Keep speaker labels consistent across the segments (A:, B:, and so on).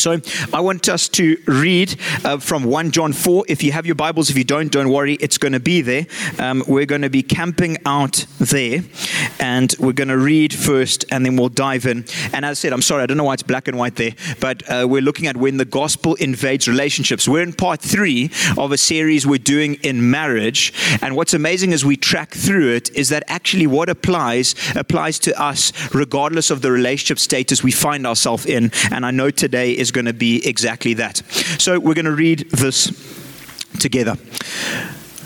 A: So I want us to read uh, from 1 John 4. If you have your Bibles, if you don't, don't worry, it's going to be there. Um, we're going to be camping out there, and we're going to read first, and then we'll dive in. And as I said, I'm sorry, I don't know why it's black and white there, but uh, we're looking at when the gospel invades relationships. We're in part three of a series we're doing in marriage, and what's amazing as we track through it is that actually what applies applies to us regardless of the relationship status we find ourselves in. And I know today is going to be exactly that. So we're going to read this together.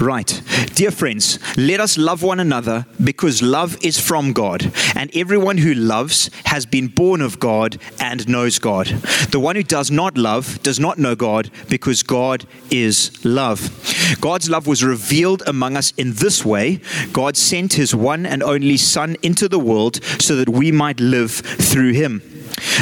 A: Right. Dear friends, let us love one another because love is from God, and everyone who loves has been born of God and knows God. The one who does not love does not know God because God is love. God's love was revealed among us in this way God sent his one and only Son into the world so that we might live through him.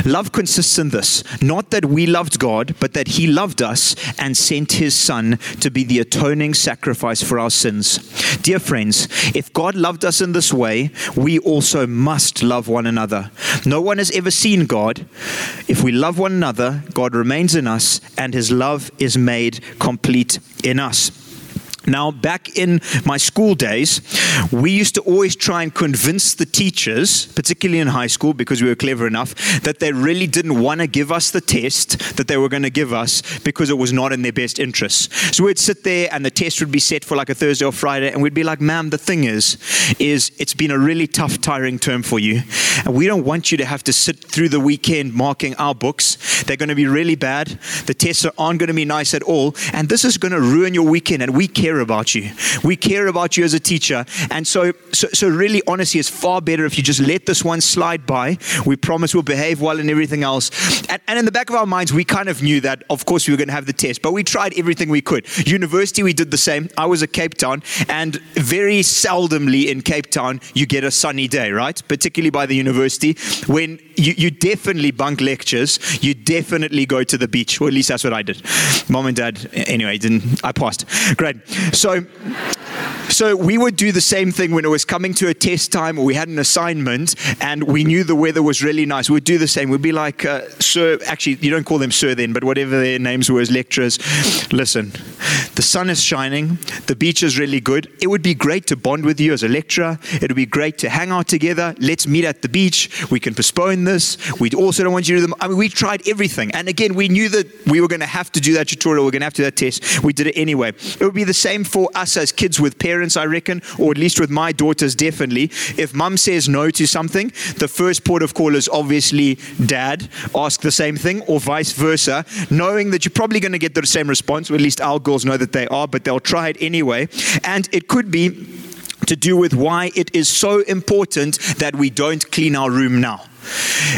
A: Love consists in this not that we loved God, but that He loved us and sent His Son to be the atoning sacrifice for our sins. Dear friends, if God loved us in this way, we also must love one another. No one has ever seen God. If we love one another, God remains in us, and His love is made complete in us. Now, back in my school days, we used to always try and convince the teachers, particularly in high school, because we were clever enough, that they really didn't want to give us the test that they were going to give us because it was not in their best interests. So we'd sit there and the test would be set for like a Thursday or Friday, and we'd be like, ma'am, the thing is, is it's been a really tough, tiring term for you. And we don't want you to have to sit through the weekend marking our books. They're going to be really bad. The tests aren't going to be nice at all. And this is going to ruin your weekend, and we care care about you. We care about you as a teacher. And so, so, so really, honestly, it's far better if you just let this one slide by. We promise we'll behave well and everything else. And, and in the back of our minds, we kind of knew that, of course, we were going to have the test, but we tried everything we could. University, we did the same. I was at Cape Town, and very seldomly in Cape Town, you get a sunny day, right? Particularly by the university, when you, you definitely bunk lectures, you definitely go to the beach, or at least that's what I did. Mom and dad, anyway, didn't I passed. Great. So, so we would do the same thing when it was coming to a test time or we had an assignment and we knew the weather was really nice. We'd do the same. We'd be like, uh, Sir, actually, you don't call them Sir then, but whatever their names were as lecturers. Listen, the sun is shining, the beach is really good. It would be great to bond with you as a lecturer. It would be great to hang out together. Let's meet at the beach. We can postpone this. We also don't want you to do them. I mean, we tried everything. And again, we knew that we were going to have to do that tutorial. We are going to have to do that test. We did it anyway. It would be the same for us as kids with parents, I reckon, or at least with my daughters, definitely. If mum says no to something, the first port of call is obviously dad, ask the same thing, or vice versa, knowing that you're probably going to get the same response, or at least our girls know that they are, but they'll try it anyway. And it could be to do with why it is so important that we don't clean our room now.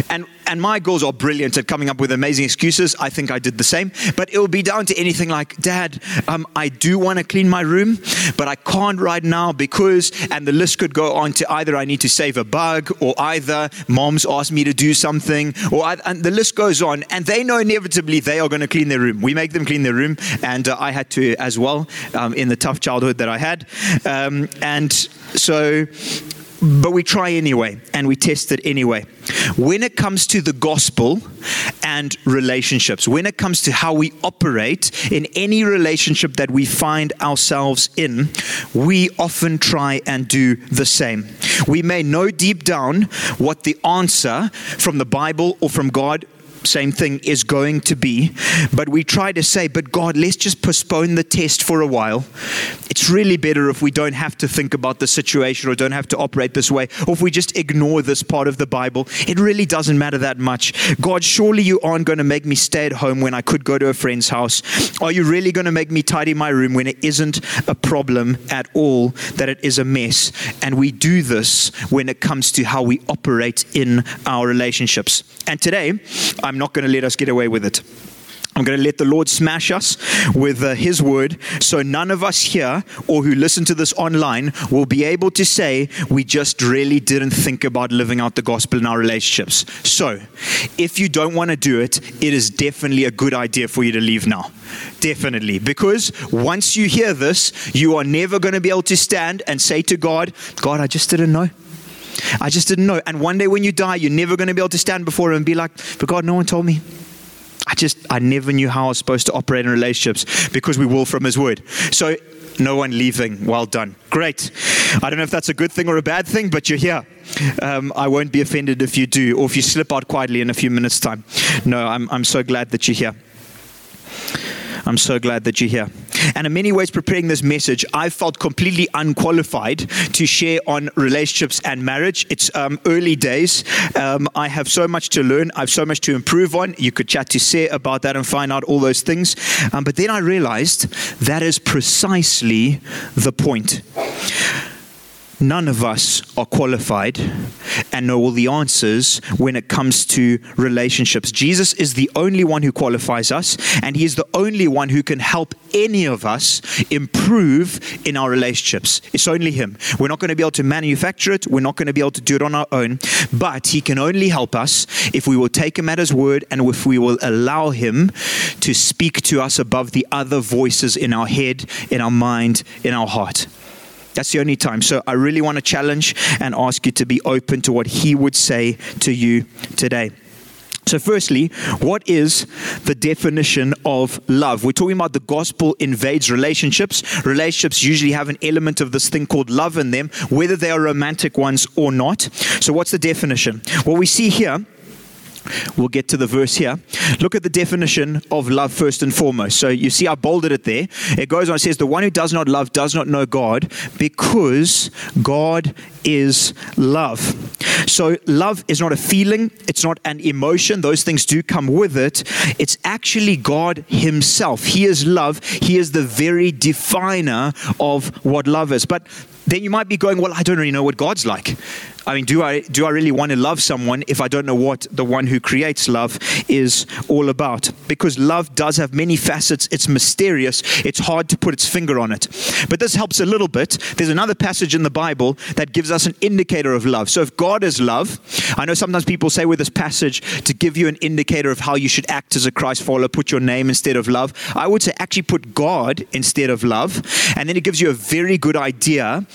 A: And and my girls are brilliant at coming up with amazing excuses. I think I did the same. But it will be down to anything like, Dad, um, I do want to clean my room, but I can't right now because, and the list could go on to either I need to save a bug, or either mom's asked me to do something, or I, and the list goes on. And they know inevitably they are going to clean their room. We make them clean their room, and uh, I had to as well um, in the tough childhood that I had. Um, and so but we try anyway and we test it anyway. When it comes to the gospel and relationships, when it comes to how we operate in any relationship that we find ourselves in, we often try and do the same. We may know deep down what the answer from the Bible or from God same thing is going to be. But we try to say, but God, let's just postpone the test for a while. It's really better if we don't have to think about the situation or don't have to operate this way, or if we just ignore this part of the Bible. It really doesn't matter that much. God, surely you aren't going to make me stay at home when I could go to a friend's house. Are you really going to make me tidy my room when it isn't a problem at all, that it is a mess? And we do this when it comes to how we operate in our relationships. And today, I'm I'm not going to let us get away with it. I'm going to let the Lord smash us with uh, His word so none of us here or who listen to this online will be able to say we just really didn't think about living out the gospel in our relationships. So, if you don't want to do it, it is definitely a good idea for you to leave now. Definitely. Because once you hear this, you are never going to be able to stand and say to God, God, I just didn't know. I just didn't know. And one day when you die, you're never going to be able to stand before him and be like, but God, no one told me. I just, I never knew how I was supposed to operate in relationships because we will from His Word. So, no one leaving. Well done. Great. I don't know if that's a good thing or a bad thing, but you're here. Um, I won't be offended if you do, or if you slip out quietly in a few minutes' time. No, I'm, I'm so glad that you're here. I'm so glad that you're here. And in many ways, preparing this message, I felt completely unqualified to share on relationships and marriage. It's um, early days. Um, I have so much to learn. I have so much to improve on. You could chat to Sarah about that and find out all those things. Um, but then I realized that is precisely the point none of us are qualified and know all the answers when it comes to relationships. Jesus is the only one who qualifies us, and He is the only one who can help any of us improve in our relationships. It's only Him. We're not going to be able to manufacture it, we're not going to be able to do it on our own, but He can only help us if we will take Him at His word and if we will allow Him to speak to us above the other voices in our head, in our mind, in our heart. That's the only time. So I really want to challenge and ask you to be open to what He would say to you today. So, firstly, what is the definition of love? We're talking about the gospel invades relationships. Relationships usually have an element of this thing called love in them, whether they are romantic ones or not. So, what's the definition? What we see here We'll get to the verse here. Look at the definition of love first and foremost. So you see, I bolded it there. It goes on, it says, The one who does not love does not know God because God is love. So love is not a feeling, it's not an emotion. Those things do come with it. It's actually God Himself. He is love, He is the very definer of what love is. But then you might be going, Well, I don't really know what God's like. I mean, do I do I really want to love someone if I don't know what the one who creates love is all about? Because love does have many facets. It's mysterious. It's hard to put its finger on it. But this helps a little bit. There's another passage in the Bible that gives us an indicator of love. So if God is love, I know sometimes people say with this passage to give you an indicator of how you should act as a Christ follower, put your name instead of love. I would say actually put God instead of love, and then it gives you a very good idea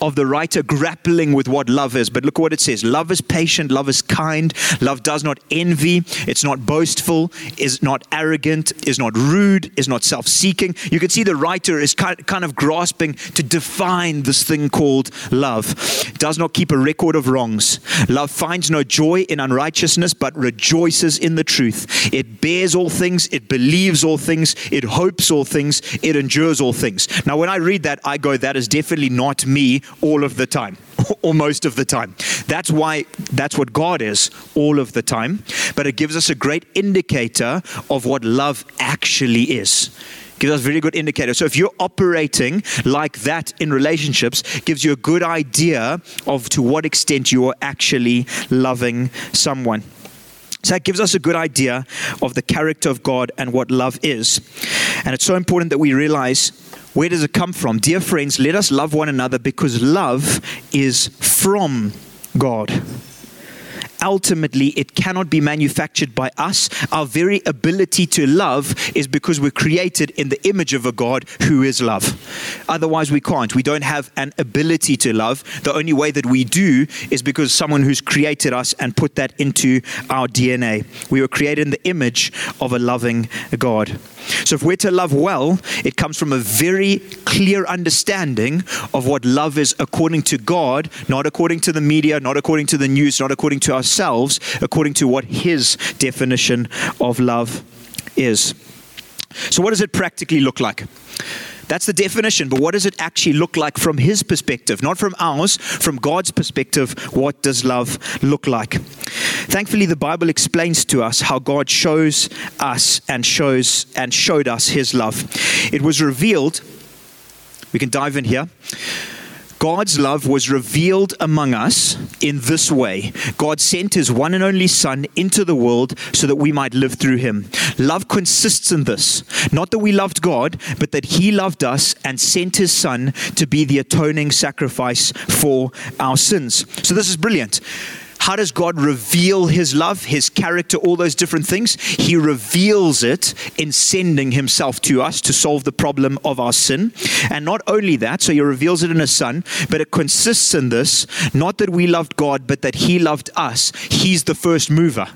A: of the writer grappling with what love is. But look what it says love is patient, love is kind, love does not envy, it's not boastful, is not arrogant, is not rude, is not self seeking. You can see the writer is kind of grasping to define this thing called love. Does not keep a record of wrongs. Love finds no joy in unrighteousness, but rejoices in the truth. It bears all things, it believes all things, it hopes all things, it endures all things. Now, when I read that, I go, that is definitely not me all of the time or most of the time. That's why that's what God is all of the time, but it gives us a great indicator of what love actually is gives us very good indicator. So if you're operating like that in relationships, gives you a good idea of to what extent you are actually loving someone. So that gives us a good idea of the character of God and what love is. And it's so important that we realize where does it come from? Dear friends, let us love one another because love is from God ultimately it cannot be manufactured by us. Our very ability to love is because we're created in the image of a God who is love. Otherwise, we can't. We don't have an ability to love. The only way that we do is because someone who's created us and put that into our DNA. We were created in the image of a loving God. So, if we're to love well, it comes from a very clear understanding of what love is according to God, not according to the media, not according to the news, not according to ourselves, according to what His definition of love is. So, what does it practically look like? That's the definition, but what does it actually look like from his perspective? Not from ours, from God's perspective, what does love look like? Thankfully, the Bible explains to us how God shows us and shows and showed us his love. It was revealed, we can dive in here God's love was revealed among us in this way God sent his one and only Son into the world so that we might live through him. Love consists in this not that we loved God, but that he loved us and sent his Son to be the atoning sacrifice for our sins. So, this is brilliant. How does God reveal his love, his character, all those different things? He reveals it in sending himself to us to solve the problem of our sin. And not only that, so he reveals it in his son, but it consists in this not that we loved God, but that he loved us. He's the first mover.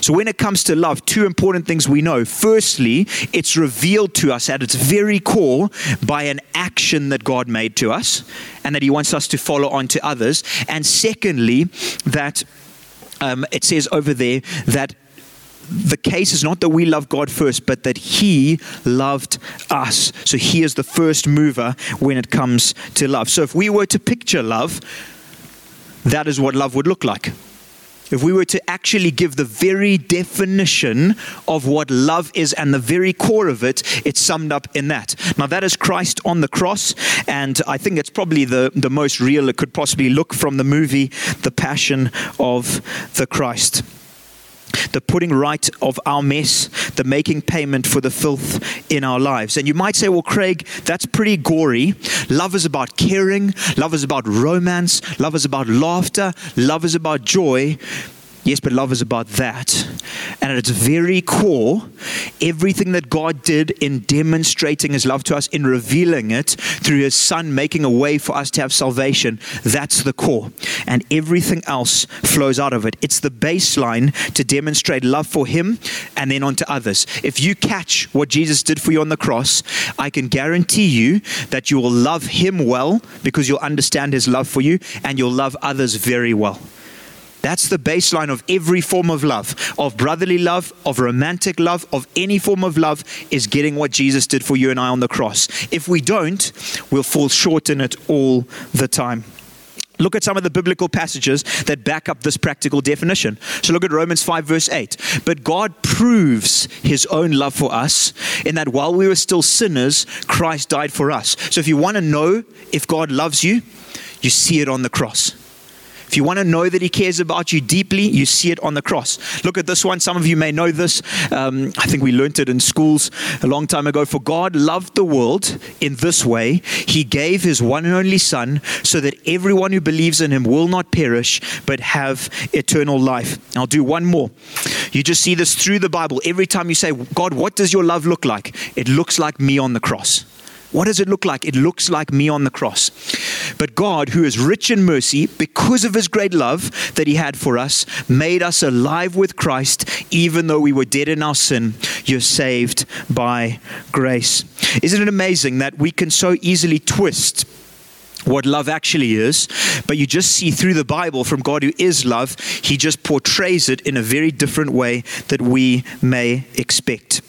A: So when it comes to love, two important things we know. Firstly, it's revealed to us at its very core by an action that God made to us and that he wants us to follow on to others. And secondly, that um, it says over there that the case is not that we love God first, but that He loved us. So He is the first mover when it comes to love. So if we were to picture love, that is what love would look like. If we were to actually give the very definition of what love is and the very core of it, it's summed up in that. Now, that is Christ on the cross, and I think it's probably the, the most real it could possibly look from the movie, The Passion of the Christ the putting right of our mess, the making payment for the filth in our lives. And you might say, well, Craig, that's pretty gory. Love is about caring, love is about romance, love is about laughter, love is about joy. Yes, but love is about that. And at its very core, everything that God did in demonstrating his love to us, in revealing it through his son making a way for us to have salvation, that's the core. And everything else flows out of it. It's the baseline to demonstrate love for him and then on to others. If you catch what Jesus did for you on the cross, I can guarantee you that you will love him well because you'll understand his love for you and you'll love others very well. That's the baseline of every form of love, of brotherly love, of romantic love, of any form of love, is getting what Jesus did for you and I on the cross. If we don't, we'll fall short in it all the time. Look at some of the biblical passages that back up this practical definition. So look at Romans 5, verse 8. But God proves his own love for us in that while we were still sinners, Christ died for us. So if you want to know if God loves you, you see it on the cross. You want to know that He cares about you deeply, you see it on the cross. Look at this one. Some of you may know this. Um, I think we learned it in schools a long time ago. For God loved the world in this way He gave His one and only Son so that everyone who believes in Him will not perish but have eternal life. I'll do one more. You just see this through the Bible. Every time you say, God, what does your love look like? It looks like me on the cross. What does it look like? It looks like me on the cross. But God, who is rich in mercy, because of his great love that he had for us, made us alive with Christ, even though we were dead in our sin. You're saved by grace. Isn't it amazing that we can so easily twist? what love actually is, but you just see through the Bible from God who is love, he just portrays it in a very different way that we may expect.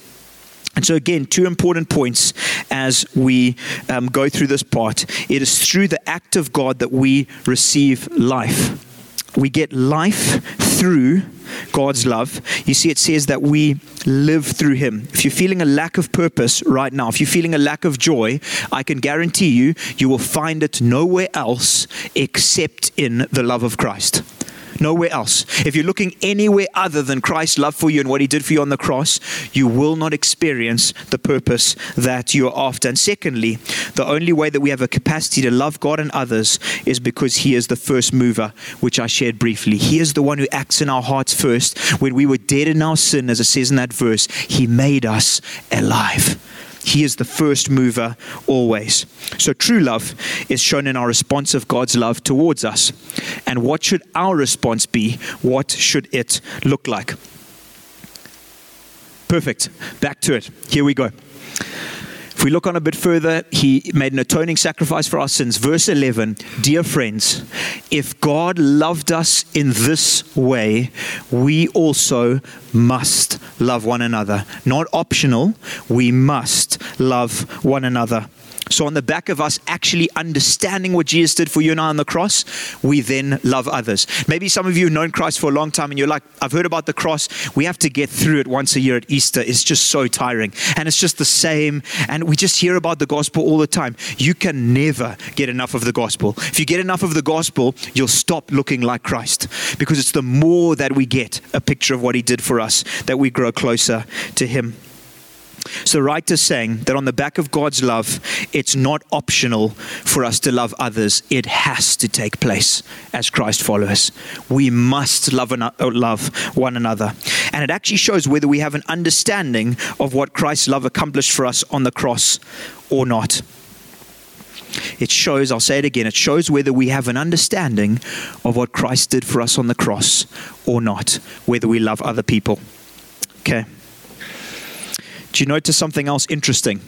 A: And so, again, two important points as we um, go through this part. It is through the act of God that we receive life. We get life through God's love. You see, it says that we live through Him. If you're feeling a lack of purpose right now, if you're feeling a lack of joy, I can guarantee you, you will find it nowhere else except in the love of Christ nowhere else. If you're looking anywhere other than Christ's love for you and what he did for you on the cross, you will not experience the purpose that you are after. And secondly, the only way that we have a capacity to love God and others is because he is the first mover, which I shared briefly. He is the one who acts in our hearts first. When we were dead in our sin, as it says in that verse, he made us alive. He is the first mover always. So true love is shown in our response of God's love towards us. And what should our response be? What should it look like? Perfect. Back to it. Here we go. We look on a bit further, he made an atoning sacrifice for our sins. Verse 11 Dear friends, if God loved us in this way, we also must love one another. Not optional, we must love one another. So, on the back of us actually understanding what Jesus did for you and I on the cross, we then love others. Maybe some of you have known Christ for a long time and you're like, I've heard about the cross. We have to get through it once a year at Easter. It's just so tiring. And it's just the same. And we just hear about the gospel all the time. You can never get enough of the gospel. If you get enough of the gospel, you'll stop looking like Christ because it's the more that we get a picture of what he did for us that we grow closer to him. So, the writer's saying that on the back of God's love, it's not optional for us to love others. It has to take place as Christ followers. We must love, uh, love one another. And it actually shows whether we have an understanding of what Christ's love accomplished for us on the cross or not. It shows, I'll say it again, it shows whether we have an understanding of what Christ did for us on the cross or not, whether we love other people. Okay. Do you notice something else interesting?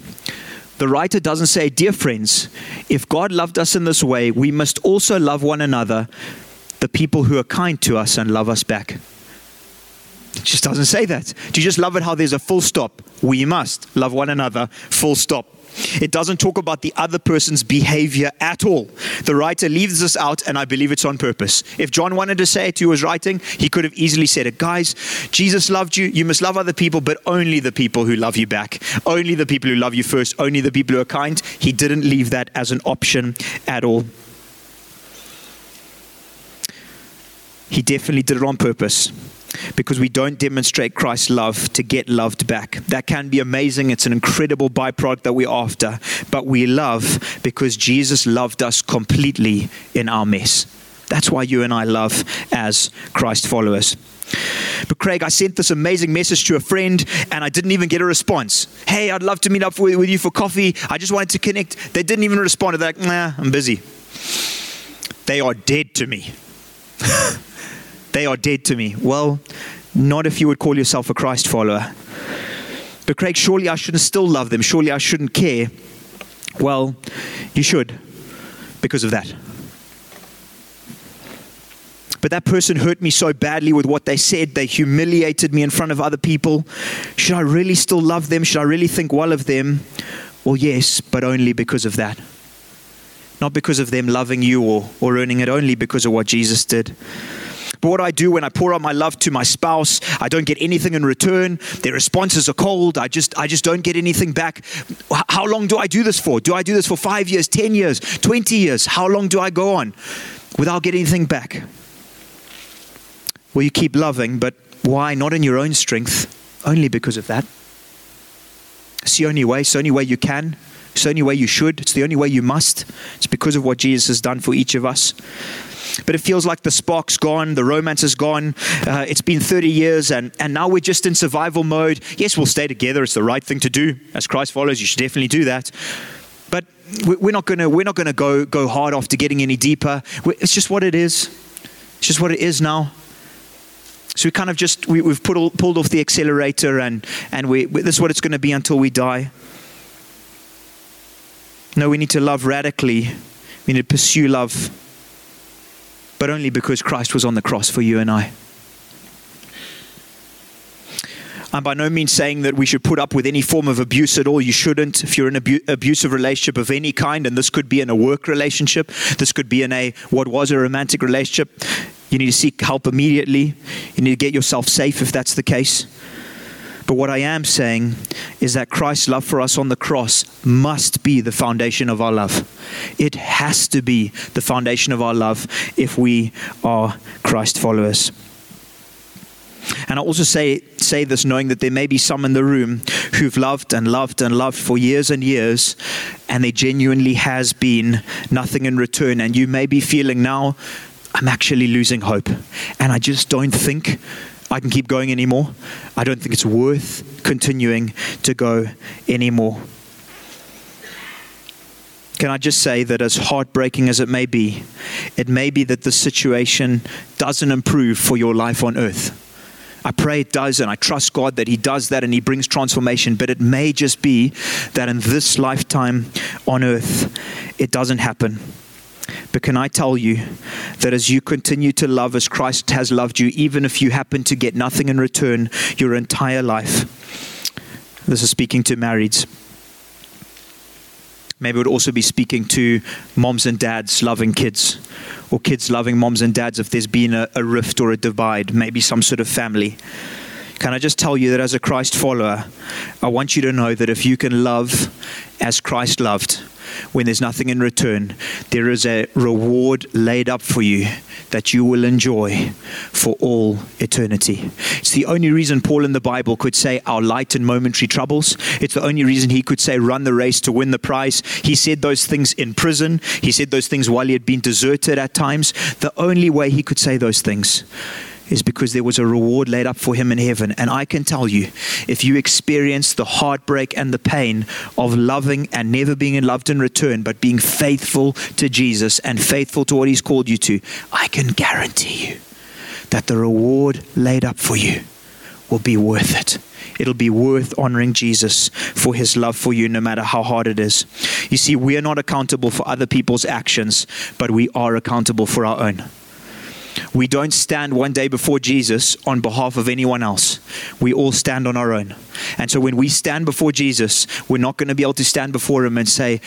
A: The writer doesn't say, Dear friends, if God loved us in this way, we must also love one another, the people who are kind to us and love us back. It just doesn't say that. Do you just love it how there's a full stop? We must love one another, full stop. It doesn't talk about the other person's behavior at all. The writer leaves this out, and I believe it's on purpose. If John wanted to say it to was writing, he could have easily said it. Guys, Jesus loved you. You must love other people, but only the people who love you back. Only the people who love you first. Only the people who are kind. He didn't leave that as an option at all. He definitely did it on purpose because we don't demonstrate Christ's love to get loved back. That can be amazing. It's an incredible byproduct that we're after. But we love because Jesus loved us completely in our mess. That's why you and I love as Christ followers. But Craig, I sent this amazing message to a friend and I didn't even get a response. Hey, I'd love to meet up with, you for coffee. I just wanted to connect. They didn't even respond. They're like, nah, I'm busy. They are dead to me. they are dead to me. Well, not if you would call yourself a Christ follower. But Craig, surely I shouldn't still love them. Surely I shouldn't care. Well, you should because of that. But that person hurt me so badly with what they said. They humiliated me in front of other people. Should I really still love them? Should I really think well of them? Well, yes, but only because of that. Not because of them loving you or, or earning it, only because of what Jesus did. But what I do when I pour out my love to my spouse, I don't get anything in return. Their responses are cold. I just, I just don't get anything back. How long do I do this for? Do I do this for five years, 10 years, 20 years? How long do I go on without getting anything back? Well, you keep loving, but why? Not in your own strength, only because of that. It's the only way. It's the only way you can. It's the only way you should. It's the only way you must. It's because of what Jesus has done for each of us but it feels like the spark's gone, the romance is gone. Uh, it's been 30 years, and, and now we're just in survival mode. Yes, we'll stay together. It's the right thing to do. As Christ follows, you should definitely do that. But we're not going to we're not to go go hard after getting any deeper. It's just what it is. It's just what it is now. So we kind of just we, have pulled off the accelerator, and and we, this is what it's going to be until we die. No, we need to love radically. We need to pursue love but only because Christ was on the cross for you and I. I'm by no means saying that we should put up with any form of abuse at all. You shouldn't. If you're in an abu- abusive relationship of any kind, and this could be in a work relationship, this could be in a what was a romantic relationship, you need to seek help immediately. You need to get yourself safe if that's the case. But what I am saying is that Christ's love for us on the cross must be the foundation of our love. It has to be the foundation of our love if we are Christ followers. And I also say, say this knowing that there may be some in the room who've loved and loved and loved for years and years, and there genuinely has been nothing in return. And you may be feeling now, I'm actually losing hope. And I just don't think I can keep going anymore. I don't think it's worth continuing to go anymore. Can I just say that, as heartbreaking as it may be, it may be that the situation doesn't improve for your life on earth. I pray it does, and I trust God that He does that and He brings transformation. But it may just be that in this lifetime on earth, it doesn't happen. But can I tell you that as you continue to love as Christ has loved you, even if you happen to get nothing in return your entire life, this is speaking to marrieds. Maybe it would also be speaking to moms and dads loving kids, or kids loving moms and dads if there's been a, a rift or a divide, maybe some sort of family. Can I just tell you that as a Christ follower, I want you to know that if you can love as Christ loved, when there's nothing in return, there is a reward laid up for you that you will enjoy for all eternity. It's the only reason Paul in the Bible could say, Our light and momentary troubles. It's the only reason he could say, Run the race to win the prize. He said those things in prison, he said those things while he had been deserted at times. The only way he could say those things is because there was a reward laid up for him in heaven. And I can tell you, if you experience the heartbreak and the pain of loving and never being loved in return, but being faithful to Jesus and faithful to what he's called you to, I can guarantee you that the reward laid up for you will be worth it. It'll be worth honoring Jesus for his love for you, no matter how hard it is. You see, we are not accountable for other people's actions, but we are accountable for our own. We don't stand one day before Jesus on behalf of anyone else. We all stand on our own. And so when we stand before Jesus, we're not going to be able to stand before him and say,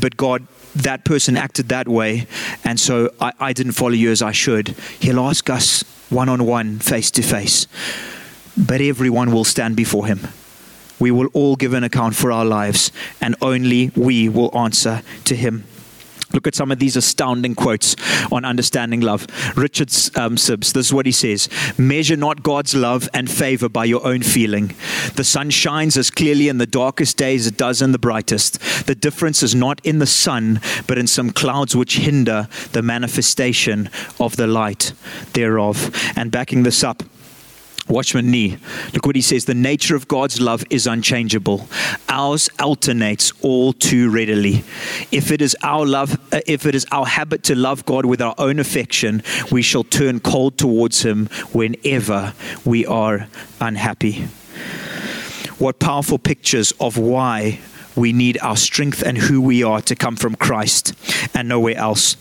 A: But God, that person acted that way, and so I, I didn't follow you as I should. He'll ask us one on one, face to face. But everyone will stand before him. We will all give an account for our lives, and only we will answer to him. Look at some of these astounding quotes on understanding love. Richard um, Sibbes, this is what he says Measure not God's love and favor by your own feeling. The sun shines as clearly in the darkest days as it does in the brightest. The difference is not in the sun, but in some clouds which hinder the manifestation of the light thereof. And backing this up, Watchman Nee, look what he says. The nature of God's love is unchangeable. Ours alternates all too readily. If it is our love, uh, if it is our habit to love God with our own affection, we shall turn cold towards Him whenever we are unhappy. What powerful pictures of why we need our strength and who we are to come from Christ and nowhere else.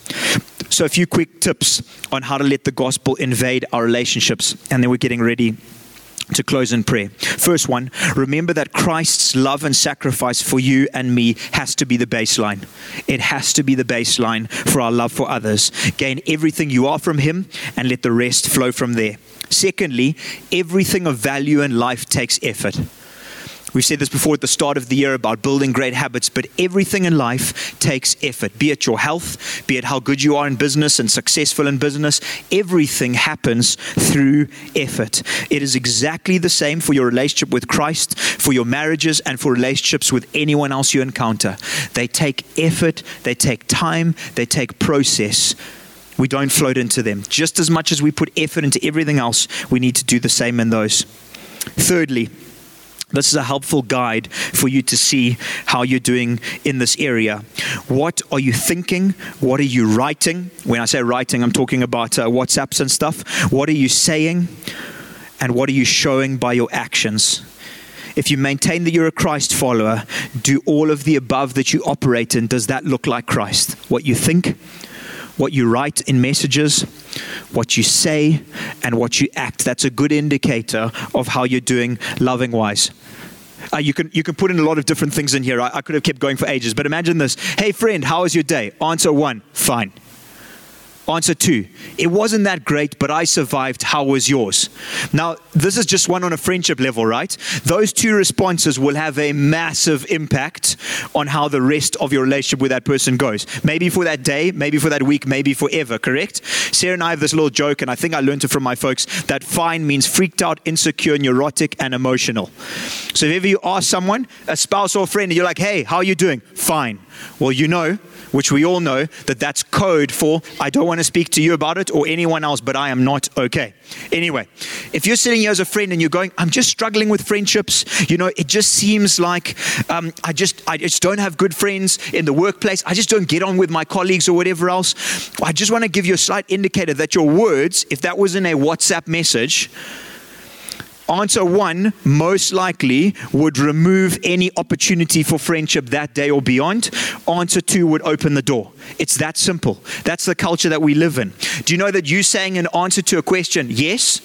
A: So, a few quick tips on how to let the gospel invade our relationships, and then we're getting ready to close in prayer. First one, remember that Christ's love and sacrifice for you and me has to be the baseline. It has to be the baseline for our love for others. Gain everything you are from Him and let the rest flow from there. Secondly, everything of value in life takes effort. We've said this before at the start of the year about building great habits, but everything in life takes effort. Be it your health, be it how good you are in business and successful in business, everything happens through effort. It is exactly the same for your relationship with Christ, for your marriages, and for relationships with anyone else you encounter. They take effort, they take time, they take process. We don't float into them. Just as much as we put effort into everything else, we need to do the same in those. Thirdly, this is a helpful guide for you to see how you're doing in this area. What are you thinking? What are you writing? When I say writing, I'm talking about uh, WhatsApps and stuff. What are you saying? And what are you showing by your actions? If you maintain that you're a Christ follower, do all of the above that you operate in, does that look like Christ? What you think, what you write in messages, what you say, and what you act. That's a good indicator of how you're doing loving wise. Uh, you can you can put in a lot of different things in here. I, I could have kept going for ages, but imagine this: Hey, friend, how was your day? Answer one: Fine. Answer two, it wasn't that great, but I survived. How was yours? Now, this is just one on a friendship level, right? Those two responses will have a massive impact on how the rest of your relationship with that person goes. Maybe for that day, maybe for that week, maybe forever, correct? Sarah and I have this little joke, and I think I learned it from my folks that fine means freaked out, insecure, neurotic, and emotional. So if ever you ask someone, a spouse or a friend, and you're like, hey, how are you doing? Fine. Well, you know which we all know that that's code for I don't want to speak to you about it or anyone else, but I am not okay. Anyway, if you're sitting here as a friend and you're going, I'm just struggling with friendships, you know, it just seems like um, I just I just don't have good friends in the workplace. I just don't get on with my colleagues or whatever else. I just want to give you a slight indicator that your words, if that was in a WhatsApp message, Answer one most likely would remove any opportunity for friendship that day or beyond. Answer two would open the door. It's that simple. That's the culture that we live in. Do you know that you saying an answer to a question, yes,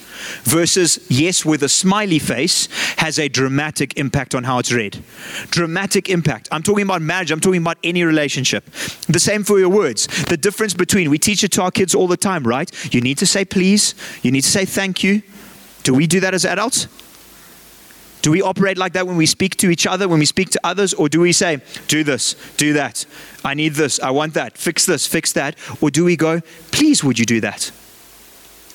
A: versus yes with a smiley face, has a dramatic impact on how it's read? Dramatic impact. I'm talking about marriage, I'm talking about any relationship. The same for your words. The difference between, we teach it to our kids all the time, right? You need to say please, you need to say thank you. Do we do that as adults? Do we operate like that when we speak to each other, when we speak to others, or do we say, do this, do that, I need this, I want that, fix this, fix that? Or do we go, please, would you do that?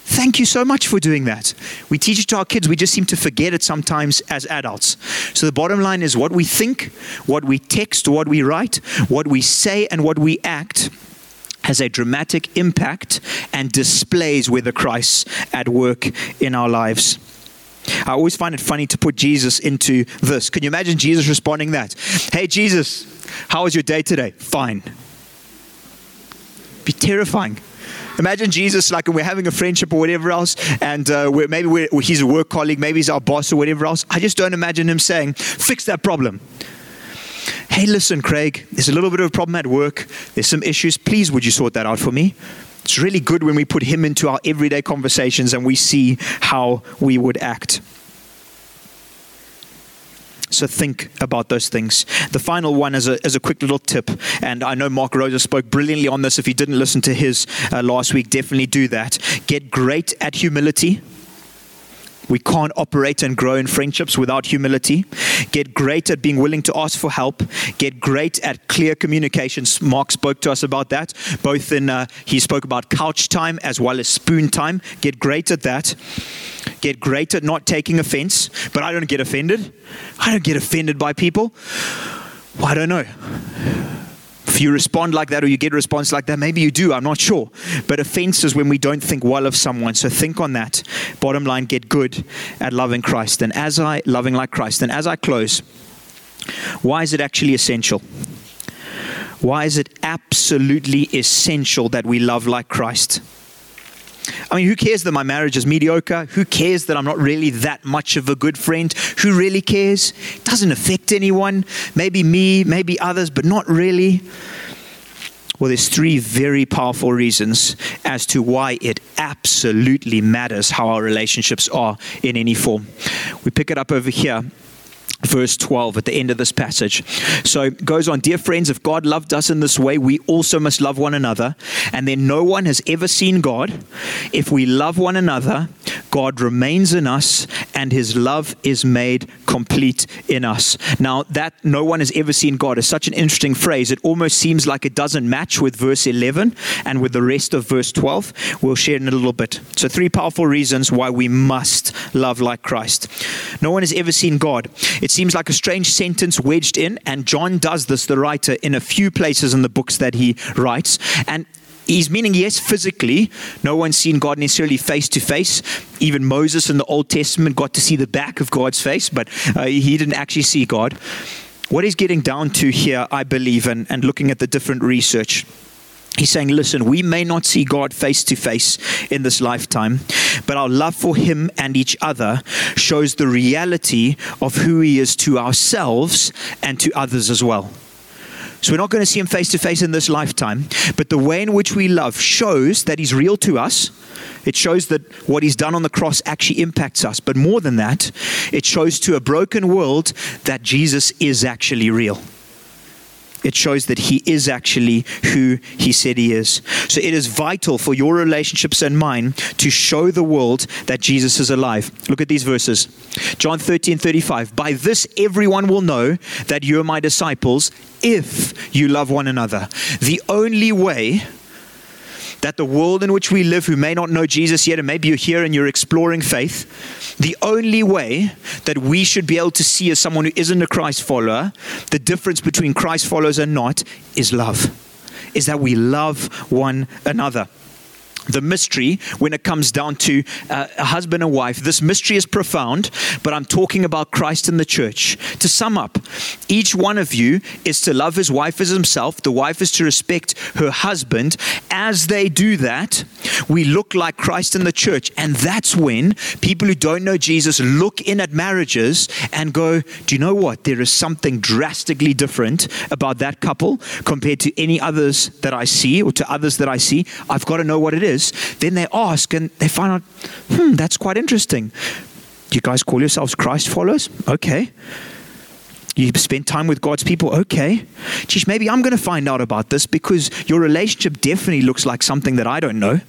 A: Thank you so much for doing that. We teach it to our kids, we just seem to forget it sometimes as adults. So the bottom line is what we think, what we text, what we write, what we say, and what we act has a dramatic impact and displays whether Christ's at work in our lives. I always find it funny to put Jesus into this. Can you imagine Jesus responding that? Hey Jesus, how was your day today? Fine. Be terrifying. Imagine Jesus, like, we're having a friendship or whatever else, and uh, we're, maybe we're, he's a work colleague, maybe he's our boss or whatever else. I just don't imagine him saying, Fix that problem. Hey, listen, Craig, there's a little bit of a problem at work. There's some issues. Please, would you sort that out for me? It's really good when we put him into our everyday conversations and we see how we would act. So think about those things. The final one is a, is a quick little tip, and I know Mark Rosa spoke brilliantly on this. If you didn't listen to his uh, last week, definitely do that. Get great at humility. We can't operate and grow in friendships without humility. Get great at being willing to ask for help. Get great at clear communications. Mark spoke to us about that. Both in, uh, he spoke about couch time as well as spoon time. Get great at that. Get great at not taking offense. But I don't get offended. I don't get offended by people. Well, I don't know you respond like that or you get a response like that, maybe you do, I'm not sure. But offense is when we don't think well of someone. So think on that. Bottom line, get good at loving Christ. And as I, loving like Christ, and as I close, why is it actually essential? Why is it absolutely essential that we love like Christ? I mean, who cares that my marriage is mediocre? Who cares that I'm not really that much of a good friend? Who really cares? It doesn't affect anyone. Maybe me, maybe others, but not really. Well, there's three very powerful reasons as to why it absolutely matters how our relationships are in any form. We pick it up over here verse 12 at the end of this passage. So it goes on, Dear friends, if God loved us in this way, we also must love one another. And then no one has ever seen God. If we love one another, God remains in us and his love is made complete in us. Now, that no one has ever seen God is such an interesting phrase. It almost seems like it doesn't match with verse 11 and with the rest of verse 12. We'll share in a little bit. So, three powerful reasons why we must love like Christ. No one has ever seen God. It seems like a strange sentence wedged in, and John does this, the writer, in a few places in the books that he writes. And He's meaning, yes, physically, no one's seen God necessarily face to face. Even Moses in the Old Testament got to see the back of God's face, but uh, he didn't actually see God. What he's getting down to here, I believe, and, and looking at the different research, He's saying, listen, we may not see God face to face in this lifetime, but our love for Him and each other shows the reality of who He is to ourselves and to others as well. So we're not going to see him face to face in this lifetime, but the way in which we love shows that he's real to us. It shows that what he's done on the cross actually impacts us. But more than that, it shows to a broken world that Jesus is actually real it shows that he is actually who he said he is. So it is vital for your relationships and mine to show the world that Jesus is alive. Look at these verses John 13 35. By this everyone will know that you are my disciples if you love one another. The only way that the world in which we live, who may not know Jesus yet, and maybe you're here and you're exploring faith, the only way that we should be able to see as someone who isn't a Christ follower, the difference between Christ followers and not, is love. Is that we love one another the mystery when it comes down to uh, a husband and wife. This mystery is profound, but I'm talking about Christ and the church. To sum up, each one of you is to love his wife as himself. The wife is to respect her husband. As they do that, we look like Christ in the church. And that's when people who don't know Jesus look in at marriages and go, Do you know what? There is something drastically different about that couple compared to any others that I see or to others that I see. I've got to know what it is is, then they ask and they find out, hmm, that's quite interesting. You guys call yourselves Christ followers? Okay. You spend time with God's people? Okay. Geez, maybe I'm going to find out about this because your relationship definitely looks like something that I don't know.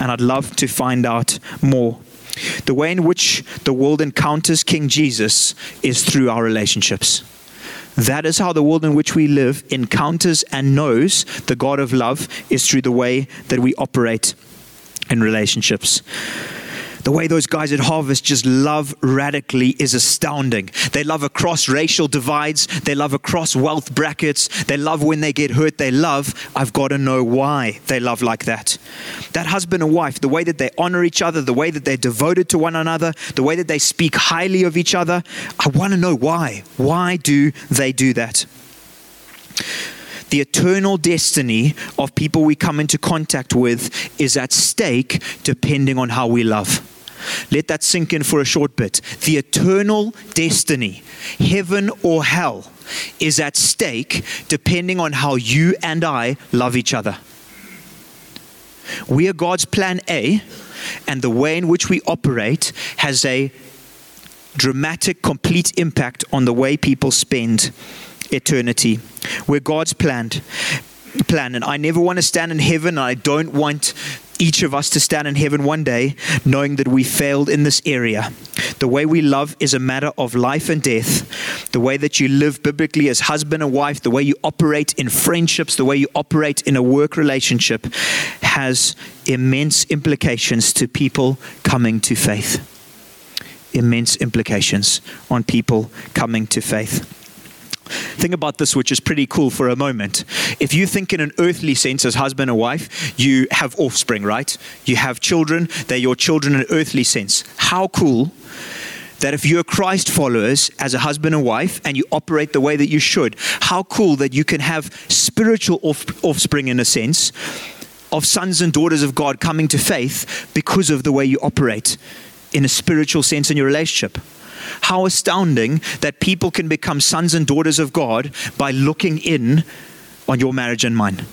A: And I'd love to find out more. The way in which the world encounters King Jesus is through our relationships. That is how the world in which we live encounters and knows the God of love is through the way that we operate in relationships. The way those guys at Harvest just love radically is astounding. They love across racial divides, they love across wealth brackets, they love when they get hurt, they love, I've got to know why they love like that. That husband and wife, the way that they honor each other, the way that they're devoted to one another, the way that they speak highly of each other, I want to know why. Why do they do that? the eternal destiny of people we come into contact with is at stake depending on how we love. Let that sink in for a short bit. The eternal destiny, heaven or hell, is at stake depending on how you and I love each other. We are God's plan A, and the way in which we operate has a dramatic, complete impact on the way people spend eternity. We're God's planned plan, and I never want to stand in heaven. I don't want each of us to stand in heaven one day knowing that we failed in this area. The way we love is a matter of life and death. The way that you live biblically as husband and wife, the way you operate in friendships, the way you operate in a work relationship has immense implications to people coming to faith. Immense implications on people coming to faith. Think about this, which is pretty cool for a moment. If you think in an earthly sense as husband and wife, you have offspring, right? You have children, they're your children in an earthly sense. How cool that if you're Christ followers as a husband and wife and you operate the way that you should, how cool that you can have spiritual off- offspring in a sense of sons and daughters of God coming to faith because of the way you operate in a spiritual sense in your relationship. How astounding that people can become sons and daughters of God by looking in on your marriage and mine.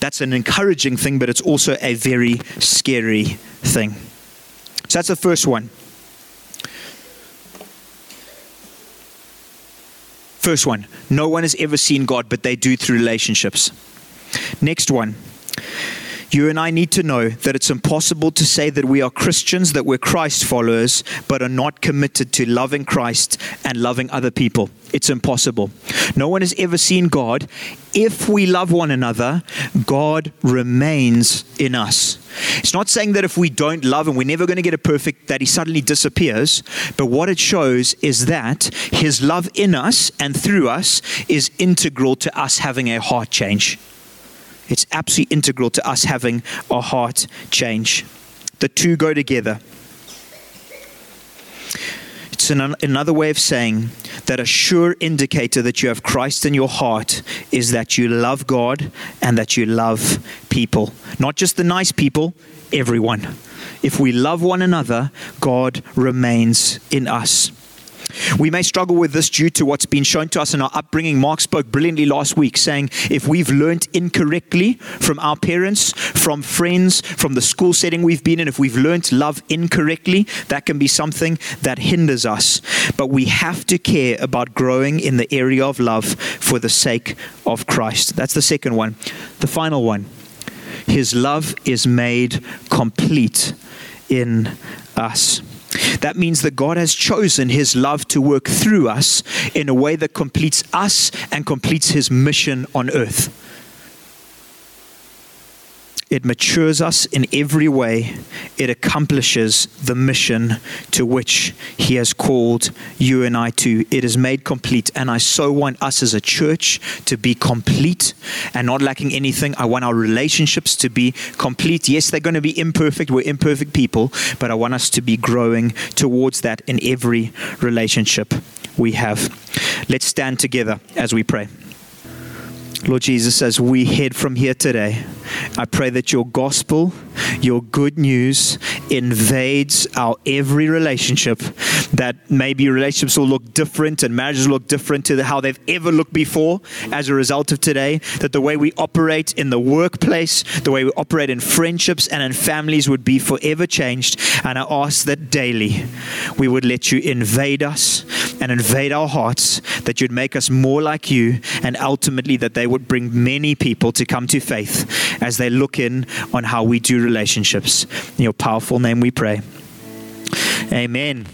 A: That's an encouraging thing, but it's also a very scary thing. So that's the first one. First one, no one has ever seen God, but they do through relationships. Next one, you and I need to know that it's impossible to say that we are Christians, that we're Christ followers, but are not committed to loving Christ and loving other people. It's impossible. No one has ever seen God. If we love one another, God remains in us. It's not saying that if we don't love and we're never going to get it perfect, that He suddenly disappears. But what it shows is that His love in us and through us is integral to us having a heart change. It's absolutely integral to us having a heart change. The two go together. It's an, another way of saying that a sure indicator that you have Christ in your heart is that you love God and that you love people. Not just the nice people, everyone. If we love one another, God remains in us. We may struggle with this due to what's been shown to us in our upbringing. Mark spoke brilliantly last week saying if we've learned incorrectly from our parents, from friends, from the school setting we've been in, if we've learned love incorrectly, that can be something that hinders us. But we have to care about growing in the area of love for the sake of Christ. That's the second one. The final one His love is made complete in us. That means that God has chosen His love to work through us in a way that completes us and completes His mission on earth. It matures us in every way. It accomplishes the mission to which He has called you and I to. It is made complete. And I so want us as a church to be complete and not lacking anything. I want our relationships to be complete. Yes, they're going to be imperfect. We're imperfect people. But I want us to be growing towards that in every relationship we have. Let's stand together as we pray. Lord Jesus, as we head from here today, I pray that your gospel, your good news invades our every relationship. That maybe relationships will look different and marriages will look different to how they've ever looked before as a result of today. That the way we operate in the workplace, the way we operate in friendships and in families would be forever changed. And I ask that daily we would let you invade us and invade our hearts, that you'd make us more like you, and ultimately that they would bring many people to come to faith as they look in on how we do relationships. In your powerful name we pray. Amen.